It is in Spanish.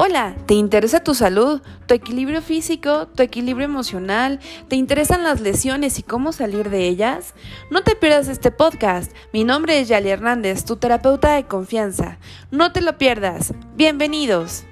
Hola, ¿te interesa tu salud, tu equilibrio físico, tu equilibrio emocional? ¿Te interesan las lesiones y cómo salir de ellas? No te pierdas este podcast. Mi nombre es Yali Hernández, tu terapeuta de confianza. No te lo pierdas. Bienvenidos.